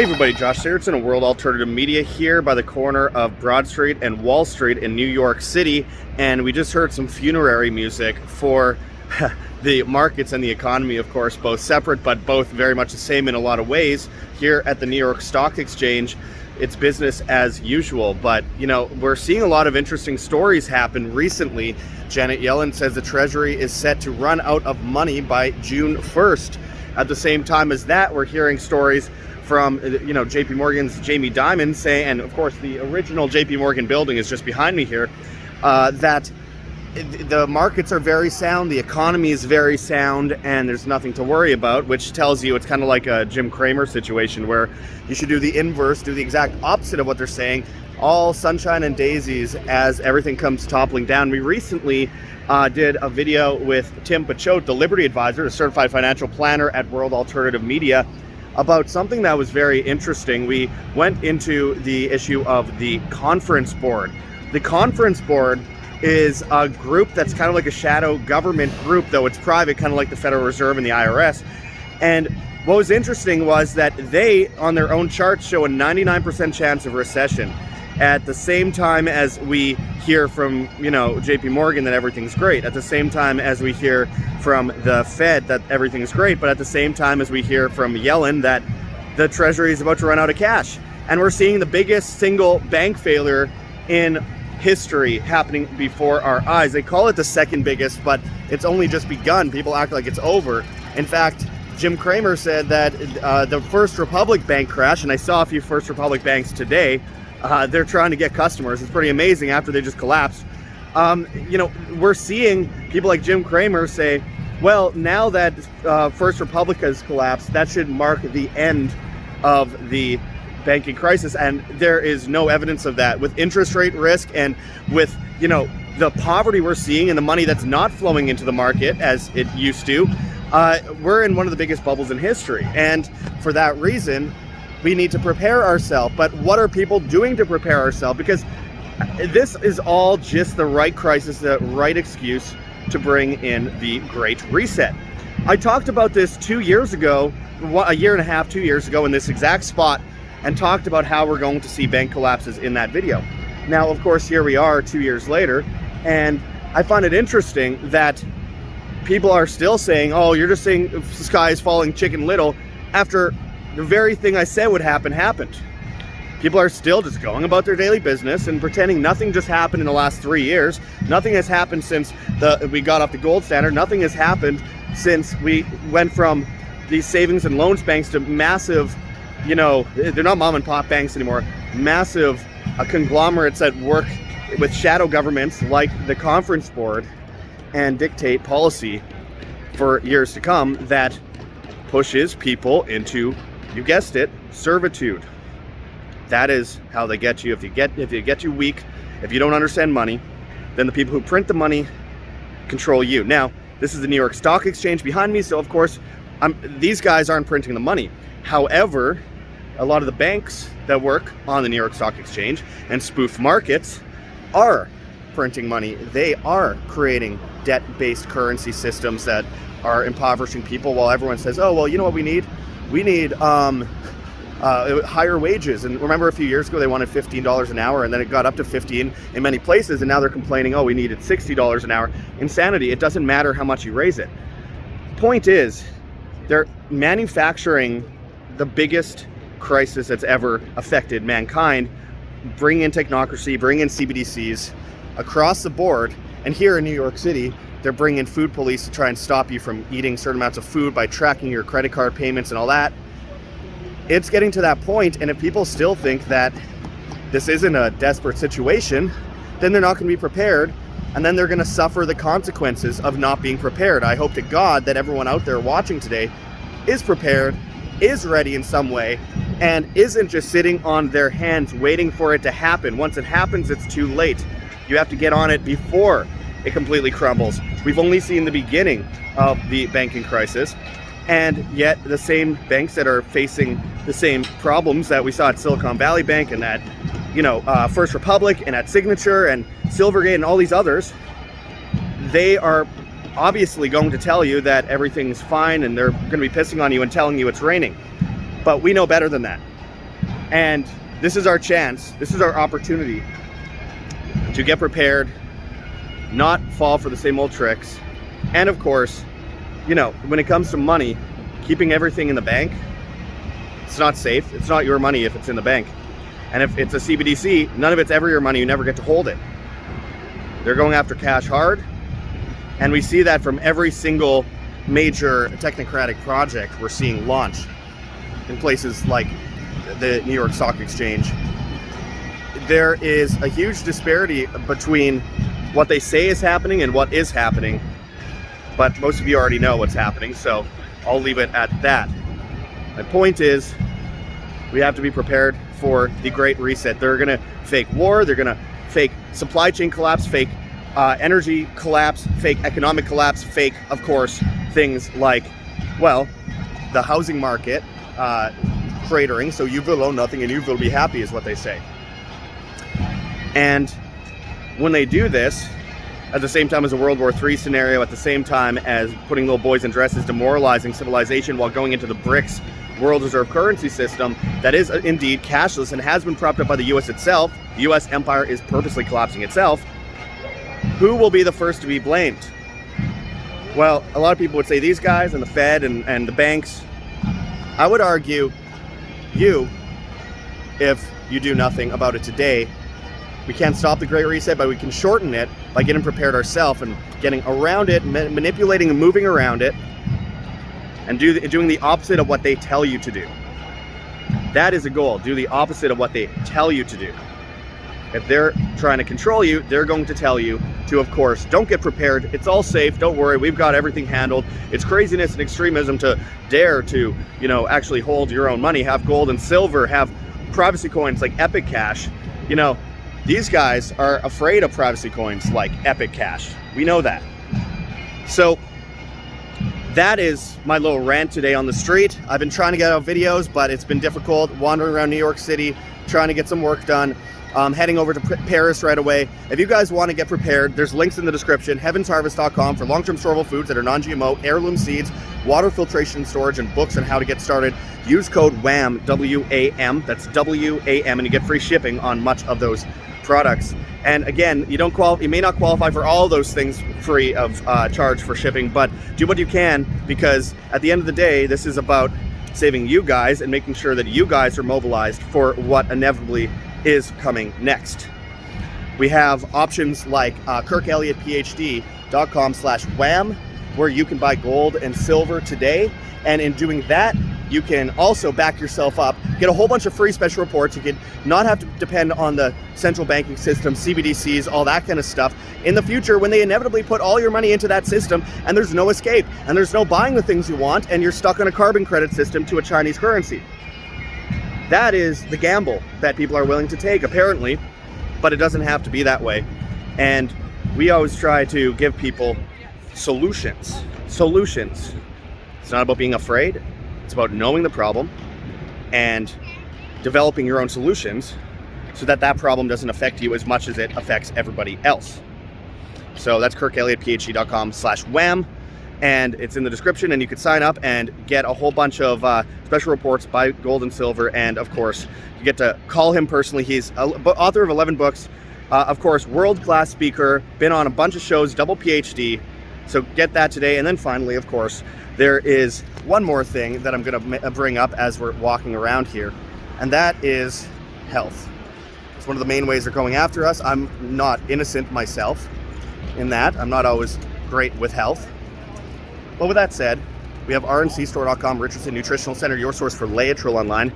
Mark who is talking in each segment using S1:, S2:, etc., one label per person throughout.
S1: Hey everybody, Josh Sigurdson of World Alternative Media here by the corner of Broad Street and Wall Street in New York City. And we just heard some funerary music for the markets and the economy, of course, both separate but both very much the same in a lot of ways. Here at the New York Stock Exchange, it's business as usual. But, you know, we're seeing a lot of interesting stories happen recently. Janet Yellen says the Treasury is set to run out of money by June 1st. At the same time as that, we're hearing stories from you know JP Morgan's Jamie Dimon saying, and of course the original JP Morgan building is just behind me here, uh, that the markets are very sound, the economy is very sound, and there's nothing to worry about, which tells you it's kind of like a Jim Cramer situation where you should do the inverse, do the exact opposite of what they're saying, all sunshine and daisies as everything comes toppling down. We recently uh, did a video with Tim Picciott, the Liberty Advisor, a certified financial planner at World Alternative Media, about something that was very interesting. We went into the issue of the conference board. The conference board is a group that's kind of like a shadow government group, though it's private, kind of like the Federal Reserve and the IRS. And what was interesting was that they, on their own charts, show a 99% chance of recession at the same time as we hear from you know JP Morgan that everything's great at the same time as we hear from the Fed that everything's great but at the same time as we hear from Yellen that the treasury is about to run out of cash. And we're seeing the biggest single bank failure in history happening before our eyes. They call it the second biggest but it's only just begun. People act like it's over. In fact Jim Cramer said that uh, the First Republic bank crash, and I saw a few First Republic banks today, uh, they're trying to get customers. It's pretty amazing after they just collapsed. Um, you know, we're seeing people like Jim Cramer say, well, now that uh, First Republic has collapsed, that should mark the end of the banking crisis. And there is no evidence of that. With interest rate risk and with, you know, the poverty we're seeing and the money that's not flowing into the market as it used to, uh, we're in one of the biggest bubbles in history. And for that reason, we need to prepare ourselves. But what are people doing to prepare ourselves? Because this is all just the right crisis, the right excuse to bring in the Great Reset. I talked about this two years ago, a year and a half, two years ago, in this exact spot, and talked about how we're going to see bank collapses in that video. Now, of course, here we are two years later, and I find it interesting that people are still saying, oh, you're just saying the sky is falling chicken little, after the very thing I said would happen happened. People are still just going about their daily business and pretending nothing just happened in the last three years. Nothing has happened since the we got off the gold standard. Nothing has happened since we went from these savings and loans banks to massive, you know, they're not mom and pop banks anymore. Massive uh, conglomerates that work with shadow governments like the conference board and dictate policy for years to come that pushes people into you guessed it, servitude. That is how they get you. If you get if you get you weak, if you don't understand money, then the people who print the money control you. Now, this is the New York Stock Exchange behind me, so of course, I'm, these guys aren't printing the money. However, a lot of the banks that work on the New York Stock Exchange and spoof markets are printing money. They are creating debt-based currency systems that are impoverishing people while everyone says, "Oh, well, you know what we need? We need um, uh, higher wages. And remember, a few years ago, they wanted $15 an hour, and then it got up to 15 in many places, and now they're complaining, oh, we needed $60 an hour. Insanity. It doesn't matter how much you raise it. Point is, they're manufacturing the biggest crisis that's ever affected mankind. Bring in technocracy, bring in CBDCs across the board. And here in New York City, they're bringing food police to try and stop you from eating certain amounts of food by tracking your credit card payments and all that. It's getting to that point, and if people still think that this isn't a desperate situation, then they're not going to be prepared, and then they're going to suffer the consequences of not being prepared. I hope to God that everyone out there watching today is prepared, is ready in some way, and isn't just sitting on their hands waiting for it to happen. Once it happens, it's too late. You have to get on it before it completely crumbles. We've only seen the beginning of the banking crisis, and yet the same banks that are facing the same problems that we saw at Silicon Valley Bank and at, you know, uh, First Republic and at Signature and Silvergate and all these others, they are obviously going to tell you that everything's fine and they're going to be pissing on you and telling you it's raining. But we know better than that. And this is our chance, this is our opportunity to get prepared, not fall for the same old tricks, and of course, you know, when it comes to money, keeping everything in the bank, it's not safe. It's not your money if it's in the bank. And if it's a CBDC, none of it's ever your money. You never get to hold it. They're going after cash hard. And we see that from every single major technocratic project we're seeing launch in places like the New York Stock Exchange. There is a huge disparity between what they say is happening and what is happening. But most of you already know what's happening, so I'll leave it at that. My point is, we have to be prepared for the Great Reset. They're going to fake war, they're going to fake supply chain collapse, fake uh, energy collapse, fake economic collapse, fake, of course, things like, well, the housing market uh, cratering, so you will own nothing and you will be happy, is what they say. And when they do this, at the same time as a World War III scenario, at the same time as putting little boys in dresses, demoralizing civilization while going into the BRICS world reserve currency system that is uh, indeed cashless and has been propped up by the US itself. The US empire is purposely collapsing itself. Who will be the first to be blamed? Well, a lot of people would say these guys and the Fed and, and the banks. I would argue you, if you do nothing about it today, we can't stop the Great Reset, but we can shorten it by getting prepared ourselves and getting around it, ma- manipulating and moving around it, and do the, doing the opposite of what they tell you to do. That is a goal. Do the opposite of what they tell you to do. If they're trying to control you, they're going to tell you to, of course, don't get prepared. It's all safe. Don't worry. We've got everything handled. It's craziness and extremism to dare to, you know, actually hold your own money, have gold and silver, have privacy coins like Epic Cash. You know, these guys are afraid of privacy coins like Epic Cash. We know that. So that is my little rant today on the street. I've been trying to get out videos, but it's been difficult wandering around New York City, trying to get some work done. Um, heading over to Paris right away. If you guys want to get prepared, there's links in the description. Heavensharvest.com for long-term storable foods that are non-GMO, heirloom seeds, water filtration storage, and books on how to get started. Use code WAM, W-A-M, that's W-A-M, and you get free shipping on much of those products. And again, you don't qual- you may not qualify for all those things free of uh, charge for shipping, but do what you can because at the end of the day, this is about saving you guys and making sure that you guys are mobilized for what inevitably is coming next. We have options like uh, KirkElliottPhD.com slash wham, where you can buy gold and silver today. And in doing that, you can also back yourself up, get a whole bunch of free special reports. You can not have to depend on the central banking system, CBDCs, all that kind of stuff. In the future, when they inevitably put all your money into that system and there's no escape and there's no buying the things you want and you're stuck on a carbon credit system to a Chinese currency. That is the gamble that people are willing to take, apparently, but it doesn't have to be that way. And we always try to give people solutions. Solutions. It's not about being afraid, it's about knowing the problem and developing your own solutions so that that problem doesn't affect you as much as it affects everybody else. So that's kirkelliottphd.com slash wham. And it's in the description, and you could sign up and get a whole bunch of uh, special reports by gold and silver. And of course, you get to call him personally. He's author of 11 books, uh, of course, world class speaker, been on a bunch of shows, double PhD. So get that today. And then finally, of course, there is one more thing that I'm going to uh, bring up as we're walking around here, and that is health. It's one of the main ways they're going after us. I'm not innocent myself in that. I'm not always great with health. But with that said, we have rncstore.com, Richardson Nutritional Center, your source for Laetrile online.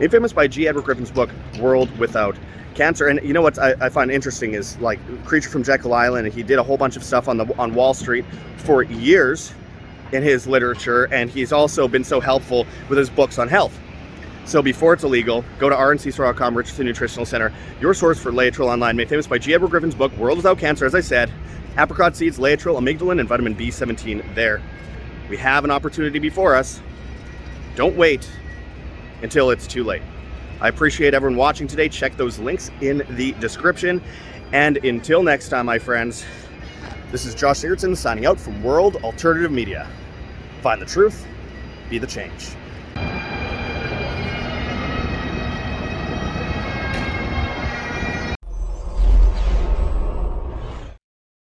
S1: Made famous by G. Edward Griffin's book, World Without Cancer. And you know what I, I, find interesting is like Creature from Jekyll Island, and he did a whole bunch of stuff on the on Wall Street for years in his literature, and he's also been so helpful with his books on health. So before it's illegal, go to rncstore.com, Richardson Nutritional Center, your source for Laetrile online, made famous by G. Edward Griffin's book, World Without Cancer, as I said, apricot seeds, Laetrile, amygdalin, and vitamin B17 there. We have an opportunity before us. Don't wait until it's too late. I appreciate everyone watching today. Check those links in the description. And until next time, my friends, this is Josh Sigurdson signing out from World Alternative Media. Find the truth, be the change.